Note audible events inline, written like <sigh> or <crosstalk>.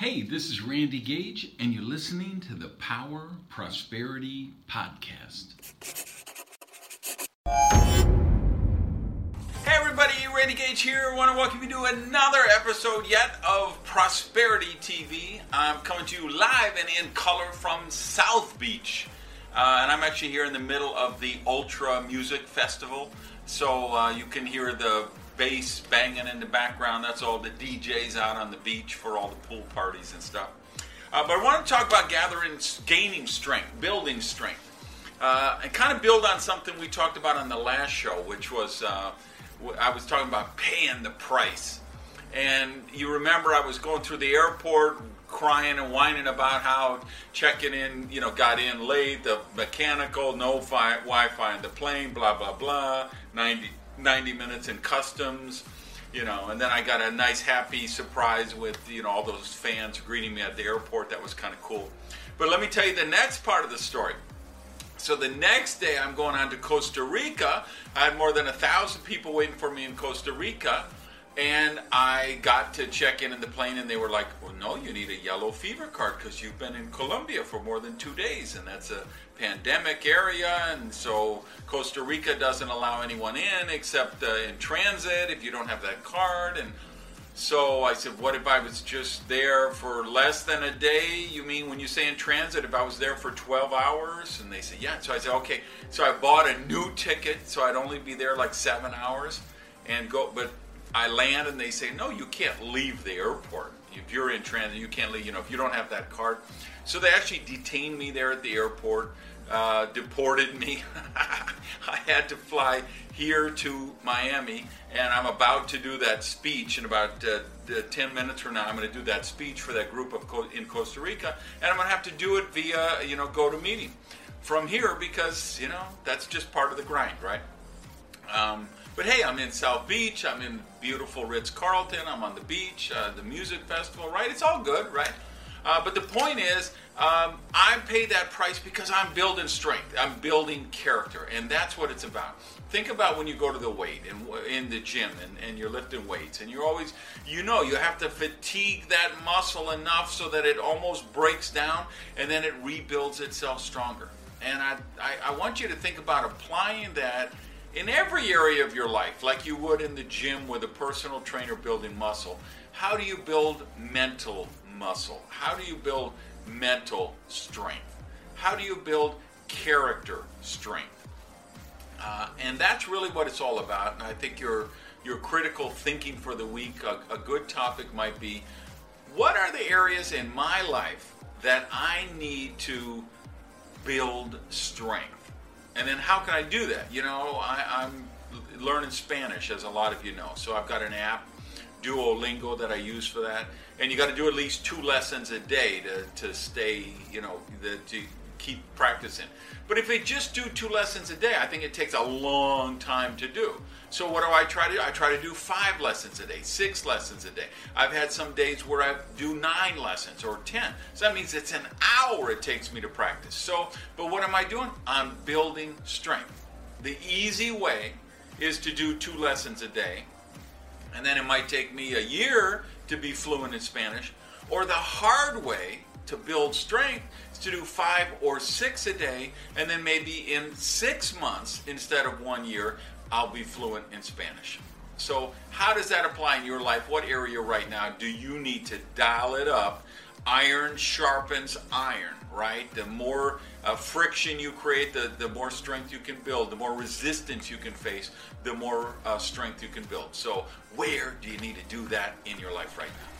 Hey, this is Randy Gage, and you're listening to the Power Prosperity Podcast. Hey, everybody, Randy Gage here. I want to welcome you to another episode yet of Prosperity TV. I'm coming to you live and in color from South Beach. Uh, and I'm actually here in the middle of the Ultra Music Festival. So uh, you can hear the bass banging in the background. That's all the DJs out on the beach for all the pool parties and stuff. Uh, but I want to talk about gathering, gaining strength, building strength, uh, and kind of build on something we talked about on the last show, which was uh, I was talking about paying the price. And you remember I was going through the airport crying and whining about how checking in, you know, got in late, the mechanical, no fi- Wi-Fi in the plane, blah blah blah, 90 90 minutes in customs, you know, and then I got a nice, happy surprise with, you know, all those fans greeting me at the airport. That was kind of cool. But let me tell you the next part of the story. So the next day, I'm going on to Costa Rica. I had more than a thousand people waiting for me in Costa Rica. And I got to check in in the plane, and they were like, Well, no, you need a yellow fever card because you've been in Colombia for more than two days, and that's a pandemic area. And so Costa Rica doesn't allow anyone in except uh, in transit if you don't have that card. And so I said, What if I was just there for less than a day? You mean when you say in transit, if I was there for 12 hours? And they said, Yeah. So I said, Okay. So I bought a new ticket so I'd only be there like seven hours and go, but I land and they say, no, you can't leave the airport. If you're in transit, you can't leave, you know, if you don't have that card. So they actually detained me there at the airport, uh, deported me. <laughs> I had to fly here to Miami, and I'm about to do that speech in about uh, 10 minutes from now. I'm going to do that speech for that group of Co- in Costa Rica, and I'm going to have to do it via, you know, GoToMeeting from here because, you know, that's just part of the grind, right? Um, but hey, I'm in South Beach. I'm in beautiful Ritz Carlton. I'm on the beach, uh, the music festival, right? It's all good, right? Uh, but the point is, um, I pay that price because I'm building strength. I'm building character, and that's what it's about. Think about when you go to the weight and in the gym and, and you're lifting weights, and you're always, you know, you have to fatigue that muscle enough so that it almost breaks down, and then it rebuilds itself stronger. And I, I, I want you to think about applying that in every area of your life, like you would in the gym with a personal trainer building muscle, how do you build mental muscle? How do you build mental strength? How do you build character strength? Uh, and that's really what it's all about. And I think your your critical thinking for the week, a, a good topic might be, what are the areas in my life that I need to build strength? And then how can I do that? You know, I, am learning Spanish, as a lot of you know. So I've got an app, Duolingo, that I use for that. And you got to do at least two lessons a day to, to stay, you know, the, to keep practicing. But if they just do two lessons a day, I think it takes a long time to do. So what do I try to do? I try to do five lessons a day, six lessons a day. I've had some days where I do nine lessons or ten. So that means it's an hour it takes me to practice. So, but what am I doing? I'm building strength. The easy way is to do two lessons a day, and then it might take me a year to be fluent in Spanish. Or the hard way to build strength is to do five or six a day, and then maybe in six months instead of one year, I'll be fluent in Spanish. So, how does that apply in your life? What area right now do you need to dial it up? Iron sharpens iron, right? The more uh, friction you create, the, the more strength you can build, the more resistance you can face, the more uh, strength you can build. So, where do you need to do that in your life right now?